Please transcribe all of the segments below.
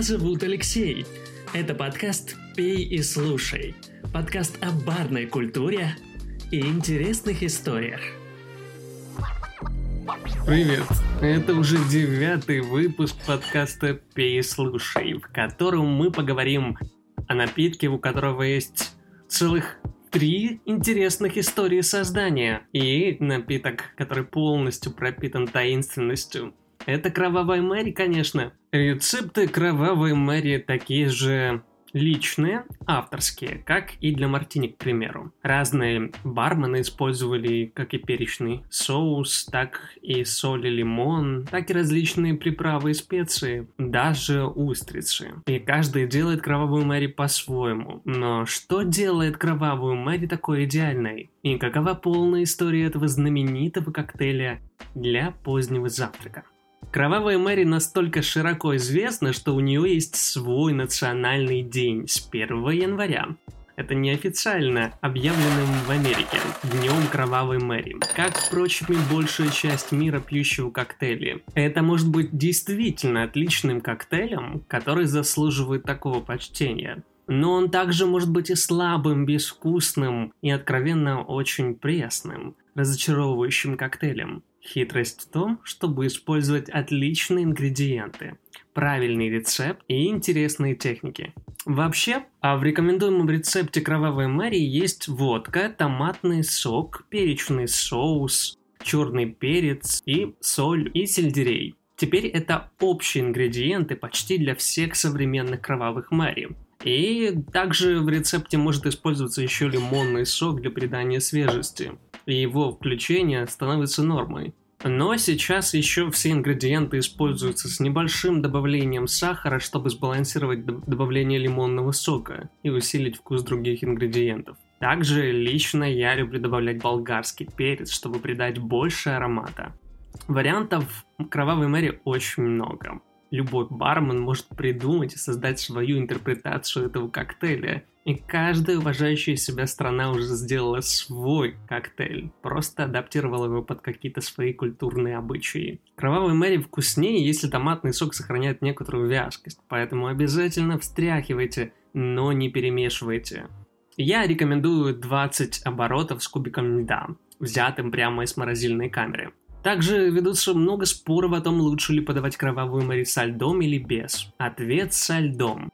Меня зовут Алексей. Это подкаст «Пей и слушай». Подкаст о барной культуре и интересных историях. Привет! Это уже девятый выпуск подкаста «Пей и слушай», в котором мы поговорим о напитке, у которого есть целых три интересных истории создания и напиток, который полностью пропитан таинственностью. Это Кровавая Мэри, конечно. Рецепты Кровавой Мэри такие же личные, авторские, как и для мартини, к примеру. Разные бармены использовали как и перечный соус, так и соль и лимон, так и различные приправы и специи, даже устрицы. И каждый делает кровавую Мэри по-своему. Но что делает кровавую Мэри такой идеальной? И какова полная история этого знаменитого коктейля для позднего завтрака? Кровавая Мэри настолько широко известна, что у нее есть свой национальный день с 1 января. Это неофициально объявленным в Америке Днем Кровавой Мэри, как, впрочем, и большая часть мира пьющего коктейли. Это может быть действительно отличным коктейлем, который заслуживает такого почтения. Но он также может быть и слабым, безвкусным и откровенно очень пресным, разочаровывающим коктейлем. Хитрость в том, чтобы использовать отличные ингредиенты, правильный рецепт и интересные техники. Вообще, а в рекомендуемом рецепте кровавой Мэри есть водка, томатный сок, перечный соус, черный перец и соль и сельдерей. Теперь это общие ингредиенты почти для всех современных кровавых Мэри. И также в рецепте может использоваться еще лимонный сок для придания свежести его включение становится нормой. Но сейчас еще все ингредиенты используются с небольшим добавлением сахара, чтобы сбалансировать добавление лимонного сока и усилить вкус других ингредиентов. Также лично я люблю добавлять болгарский перец, чтобы придать больше аромата. Вариантов кровавой Мэри очень много любой бармен может придумать и создать свою интерпретацию этого коктейля. И каждая уважающая себя страна уже сделала свой коктейль, просто адаптировала его под какие-то свои культурные обычаи. Кровавый Мэри вкуснее, если томатный сок сохраняет некоторую вязкость, поэтому обязательно встряхивайте, но не перемешивайте. Я рекомендую 20 оборотов с кубиком льда, взятым прямо из морозильной камеры. Также ведутся много споров о том, лучше ли подавать кровавую Мэри со льдом или без. Ответ со льдом.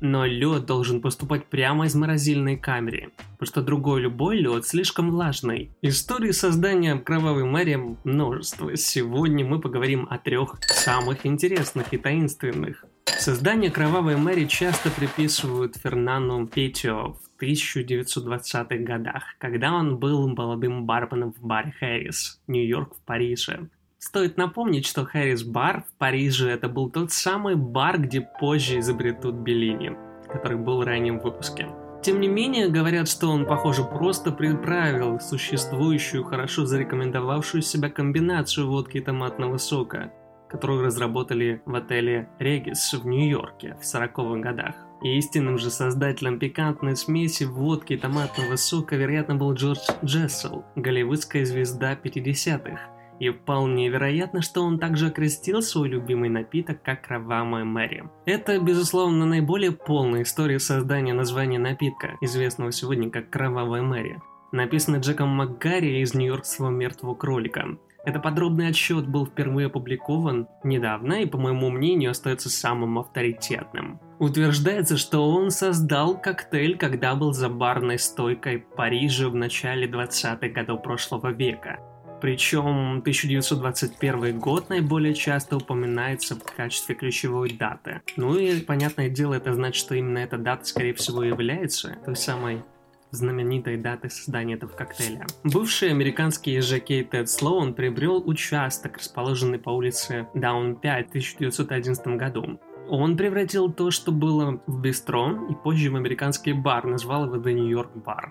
Но лед должен поступать прямо из морозильной камеры, потому что другой любой лед слишком влажный. Истории создания кровавой Мэри множество. Сегодня мы поговорим о трех самых интересных и таинственных. Создание кровавой Мэри часто приписывают Фернану Петио в 1920-х годах, когда он был молодым барменом в баре Хэрис, Нью-Йорк в Париже. Стоит напомнить, что Хэрис бар в Париже это был тот самый бар, где позже изобретут Беллини, который был в выпуске. Тем не менее, говорят, что он, похоже, просто приправил существующую, хорошо зарекомендовавшую себя комбинацию водки и томатного сока, которую разработали в отеле Регис в Нью-Йорке в 40-х годах. И истинным же создателем пикантной смеси водки и томатного сока, вероятно, был Джордж Джессел, голливудская звезда 50-х. И вполне вероятно, что он также окрестил свой любимый напиток как кровавая Мэри. Это, безусловно, наиболее полная история создания названия напитка, известного сегодня как кровавая Мэри. Написано Джеком МакГарри из нью-йоркского мертвого кролика. Это подробный отчет был впервые опубликован недавно и, по моему мнению, остается самым авторитетным. Утверждается, что он создал коктейль, когда был за барной стойкой Парижа в начале 20-х годов прошлого века. Причем 1921 год наиболее часто упоминается в качестве ключевой даты. Ну и, понятное дело, это значит, что именно эта дата, скорее всего, является той самой знаменитой даты создания этого коктейля. Бывший американский жокей Тед Слоун приобрел участок, расположенный по улице Даун 5 в 1911 году. Он превратил то, что было в бистро, и позже в американский бар, назвал его The New York Bar.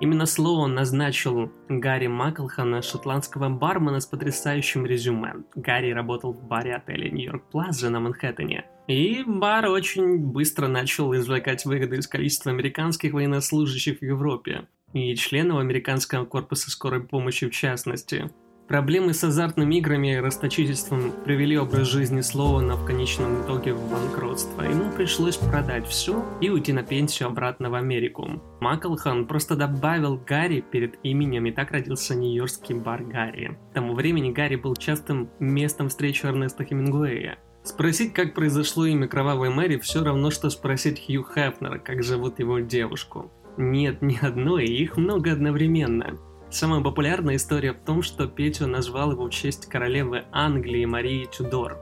Именно Слоун назначил Гарри Маклхана, шотландского бармена с потрясающим резюме. Гарри работал в баре отеля Нью-Йорк Плаза на Манхэттене. И бар очень быстро начал извлекать выгоды из количества американских военнослужащих в Европе и членов американского корпуса скорой помощи в частности. Проблемы с азартными играми и расточительством привели образ жизни Слоуна в конечном итоге в банкротство. Ему пришлось продать все и уйти на пенсию обратно в Америку. Маклхан просто добавил Гарри перед именем, и так родился нью-йоркский бар Гарри. К тому времени Гарри был частым местом встречи Эрнеста Хемингуэя. Спросить, как произошло имя Кровавой Мэри, все равно, что спросить Хью Хефнера, как зовут его девушку. Нет ни одной, их много одновременно. Самая популярная история в том, что Петю назвал его в честь королевы Англии Марии Тюдор.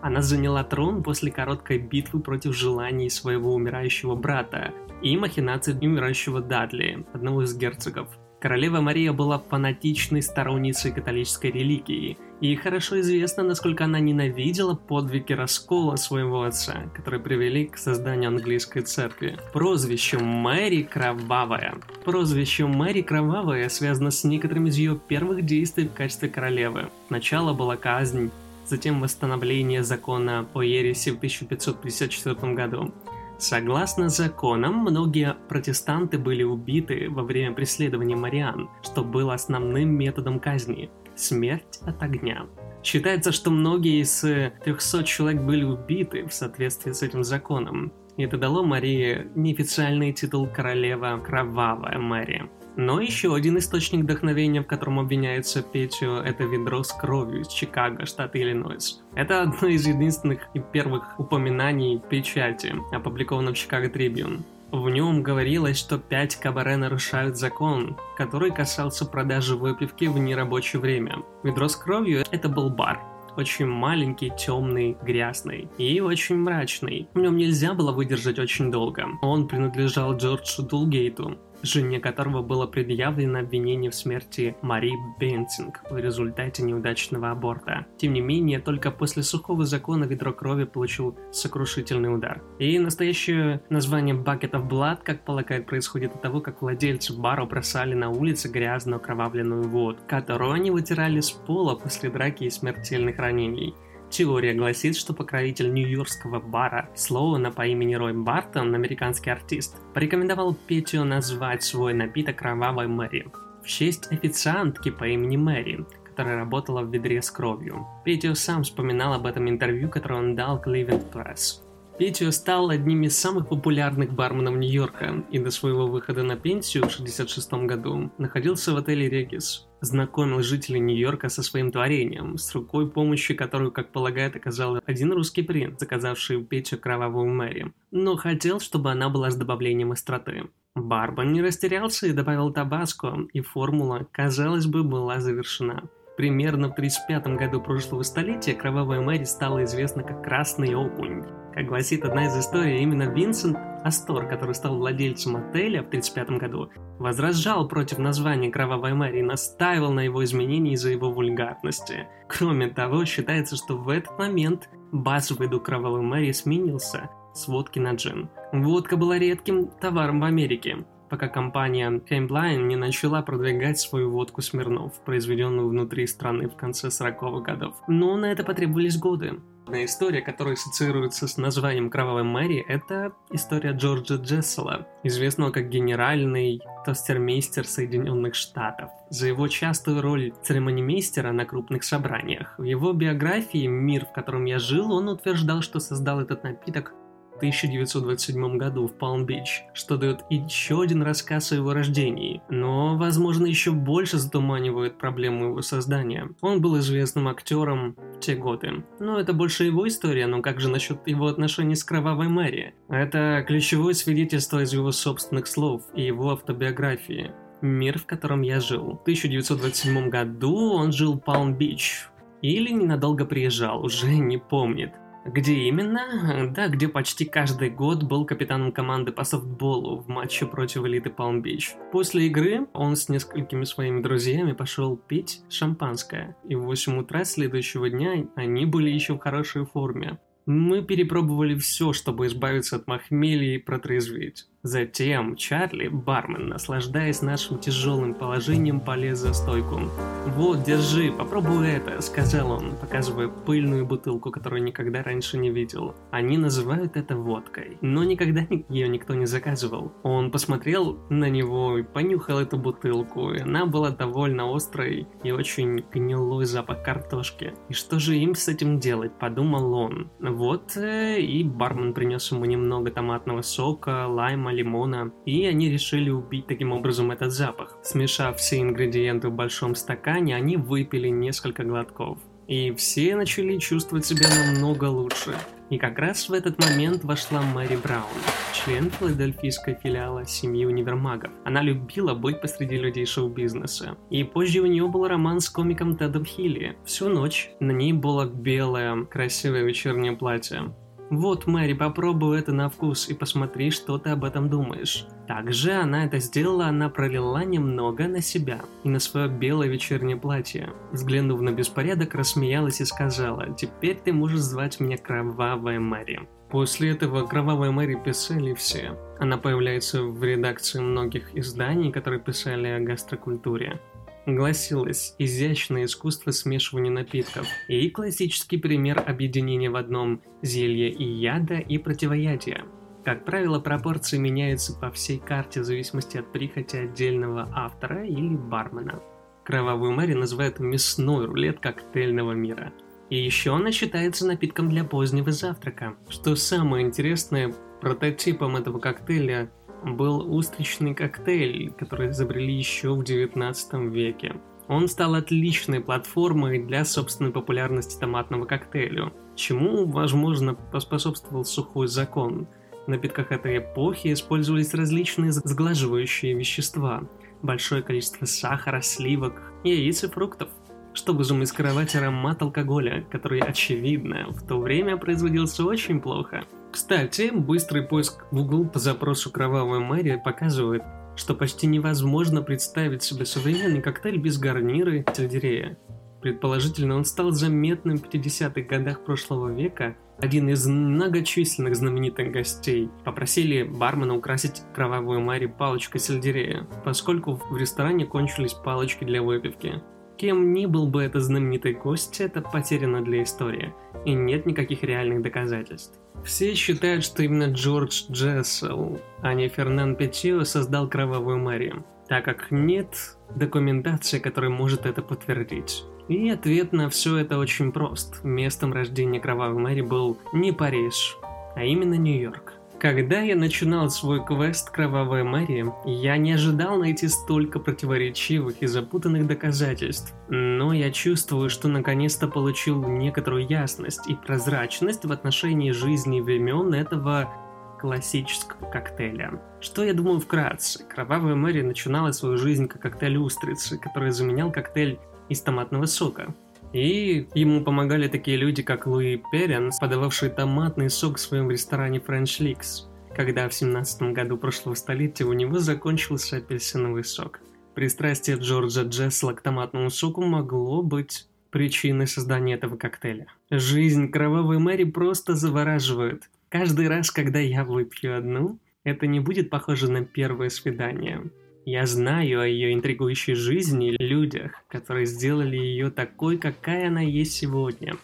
Она заняла трон после короткой битвы против желаний своего умирающего брата и махинаций умирающего Дадли, одного из герцогов – Королева Мария была фанатичной сторонницей католической религии, и хорошо известно, насколько она ненавидела подвиги раскола своего отца, которые привели к созданию английской церкви. Прозвище Мэри Кровавая. Прозвище Мэри Кровавая связано с некоторыми из ее первых действий в качестве королевы. Начало была казнь, затем восстановление закона о ереси в 1554 году. Согласно законам, многие протестанты были убиты во время преследования Мариан, что было основным методом казни – смерть от огня. Считается, что многие из 300 человек были убиты в соответствии с этим законом. И это дало Марии неофициальный титул королева Кровавая Мэри. Но еще один источник вдохновения, в котором обвиняется Петю, это ведро с кровью из Чикаго, штат Иллинойс. Это одно из единственных и первых упоминаний печати, опубликовано в Чикаго Трибюн. В нем говорилось, что пять кабаре нарушают закон, который касался продажи выпивки в нерабочее время. Ведро с кровью – это был бар, очень маленький, темный, грязный и очень мрачный. В нем нельзя было выдержать очень долго. Он принадлежал Джорджу Дулгейту, жене которого было предъявлено обвинение в смерти Мари Бенсинг в результате неудачного аборта. Тем не менее, только после сухого закона ведро крови получил сокрушительный удар. И настоящее название Bucket of Blood, как полагают, происходит от того, как владельцы бара бросали на улице грязную кровавленную воду, которую они вытирали с пола после драки и смертельных ранений. Теория гласит, что покровитель нью-йоркского бара Слоуна по имени Рой Бартон, американский артист, порекомендовал Петю назвать свой напиток «Кровавой Мэри» в честь официантки по имени Мэри, которая работала в ведре с кровью. Петю сам вспоминал об этом интервью, которое он дал Cleveland Press. Петю стал одним из самых популярных барменов Нью-Йорка и до своего выхода на пенсию в 1966 году находился в отеле «Регис», знакомил жителей Нью-Йорка со своим творением, с рукой помощи которую, как полагает, оказал один русский принц, заказавший Петю кровавую Мэри, но хотел, чтобы она была с добавлением остроты. Барбан не растерялся и добавил табаско, и формула, казалось бы, была завершена. Примерно в 1935 году прошлого столетия Кровавая Мэри стала известна как Красный Окунь. Как гласит одна из историй, именно Винсент Астор, который стал владельцем отеля в 1935 году, возражал против названия Кровавая Мэри и настаивал на его изменении из-за его вульгарности. Кроме того, считается, что в этот момент бас в виду Кровавой Мэри сменился с водки на джин. Водка была редким товаром в Америке, пока компания Campline не начала продвигать свою водку Смирнов, произведенную внутри страны в конце 40-х годов. Но на это потребовались годы. Одна история, которая ассоциируется с названием Кровавой Мэри, это история Джорджа Джессела, известного как генеральный тостермейстер Соединенных Штатов. За его частую роль церемонимейстера на крупных собраниях. В его биографии «Мир, в котором я жил» он утверждал, что создал этот напиток 1927 году в Палм-Бич, что дает еще один рассказ о его рождении, но, возможно, еще больше затуманивает проблему его создания. Он был известным актером в те годы. Но это больше его история, но как же насчет его отношений с Кровавой Мэри? Это ключевое свидетельство из его собственных слов и его автобиографии. Мир, в котором я жил. В 1927 году он жил в Палм-Бич, или ненадолго приезжал, уже не помнит. Где именно? Да, где почти каждый год был капитаном команды по софтболу в матче против элиты Палм-Бич. После игры он с несколькими своими друзьями пошел пить шампанское, и в 8 утра следующего дня они были еще в хорошей форме. Мы перепробовали все, чтобы избавиться от махмелья и протрезветь. Затем Чарли, бармен, наслаждаясь нашим тяжелым положением, полез за стойку. «Вот, держи, попробуй это», — сказал он, показывая пыльную бутылку, которую никогда раньше не видел. Они называют это водкой, но никогда ее никто не заказывал. Он посмотрел на него и понюхал эту бутылку, и она была довольно острой и очень гнилой запах картошки. И что же им с этим делать, подумал он. Вот, э, и бармен принес ему немного томатного сока, лайма, лимона, и они решили убить таким образом этот запах. Смешав все ингредиенты в большом стакане, они выпили несколько глотков. И все начали чувствовать себя намного лучше. И как раз в этот момент вошла Мэри Браун, член филадельфийской филиала семьи универмагов. Она любила быть посреди людей шоу-бизнеса. И позже у нее был роман с комиком Тедом Хилли. Всю ночь на ней было белое, красивое вечернее платье. Вот, Мэри, попробуй это на вкус и посмотри, что ты об этом думаешь. Также она это сделала, она пролила немного на себя и на свое белое вечернее платье. Взглянув на беспорядок, рассмеялась и сказала, «Теперь ты можешь звать меня Кровавая Мэри». После этого Кровавая Мэри писали все. Она появляется в редакции многих изданий, которые писали о гастрокультуре гласилось «изящное искусство смешивания напитков» и классический пример объединения в одном зелья и яда и противоядия. Как правило, пропорции меняются по всей карте в зависимости от прихоти отдельного автора или бармена. Кровавую Мэри называют мясной рулет коктейльного мира. И еще она считается напитком для позднего завтрака. Что самое интересное, прототипом этого коктейля был устричный коктейль, который изобрели еще в 19 веке. Он стал отличной платформой для собственной популярности томатного коктейля, чему, возможно, поспособствовал сухой закон. В напитках этой эпохи использовались различные сглаживающие вещества, большое количество сахара, сливок, яиц и фруктов, чтобы замаскировать аромат алкоголя, который, очевидно, в то время производился очень плохо – кстати, быстрый поиск в Google по запросу «Кровавая Мэри» показывает, что почти невозможно представить себе современный коктейль без гарнира и сельдерея. Предположительно, он стал заметным в 50-х годах прошлого века. Один из многочисленных знаменитых гостей попросили бармена украсить кровавую Мэри палочкой сельдерея, поскольку в ресторане кончились палочки для выпивки. Кем ни был бы этот знаменитый гость, это потеряно для истории, и нет никаких реальных доказательств. Все считают, что именно Джордж Джессел, а не Фернан Петио создал Кровавую Марию, так как нет документации, которая может это подтвердить. И ответ на все это очень прост. Местом рождения Кровавой Мэри был не Париж, а именно Нью-Йорк. Когда я начинал свой квест «Кровавая Мария», я не ожидал найти столько противоречивых и запутанных доказательств, но я чувствую, что наконец-то получил некоторую ясность и прозрачность в отношении жизни и времен этого классического коктейля. Что я думаю вкратце? Кровавая Мэри начинала свою жизнь как коктейль устрицы, который заменял коктейль из томатного сока. И ему помогали такие люди, как Луи Перенс, подававший томатный сок в своем ресторане French Licks, когда в 17 году прошлого столетия у него закончился апельсиновый сок. Пристрастие Джорджа Джессела к томатному соку могло быть причиной создания этого коктейля. Жизнь кровавой Мэри просто завораживает. Каждый раз, когда я выпью одну, это не будет похоже на первое свидание. Я знаю о ее интригующей жизни и людях, которые сделали ее такой, какая она есть сегодня.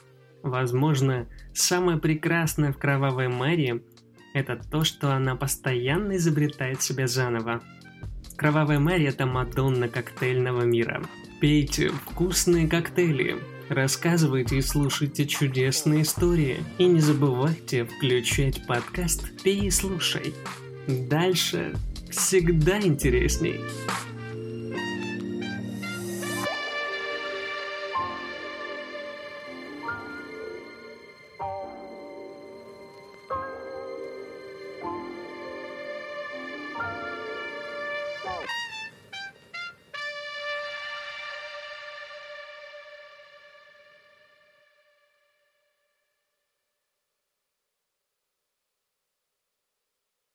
Возможно, самое прекрасное в Кровавой Мэри – это то, что она постоянно изобретает себя заново. Кровавая Мэри – это Мадонна коктейльного мира. Пейте вкусные коктейли, рассказывайте и слушайте чудесные истории. И не забывайте включать подкаст «Пей и слушай». Дальше всегда интересней.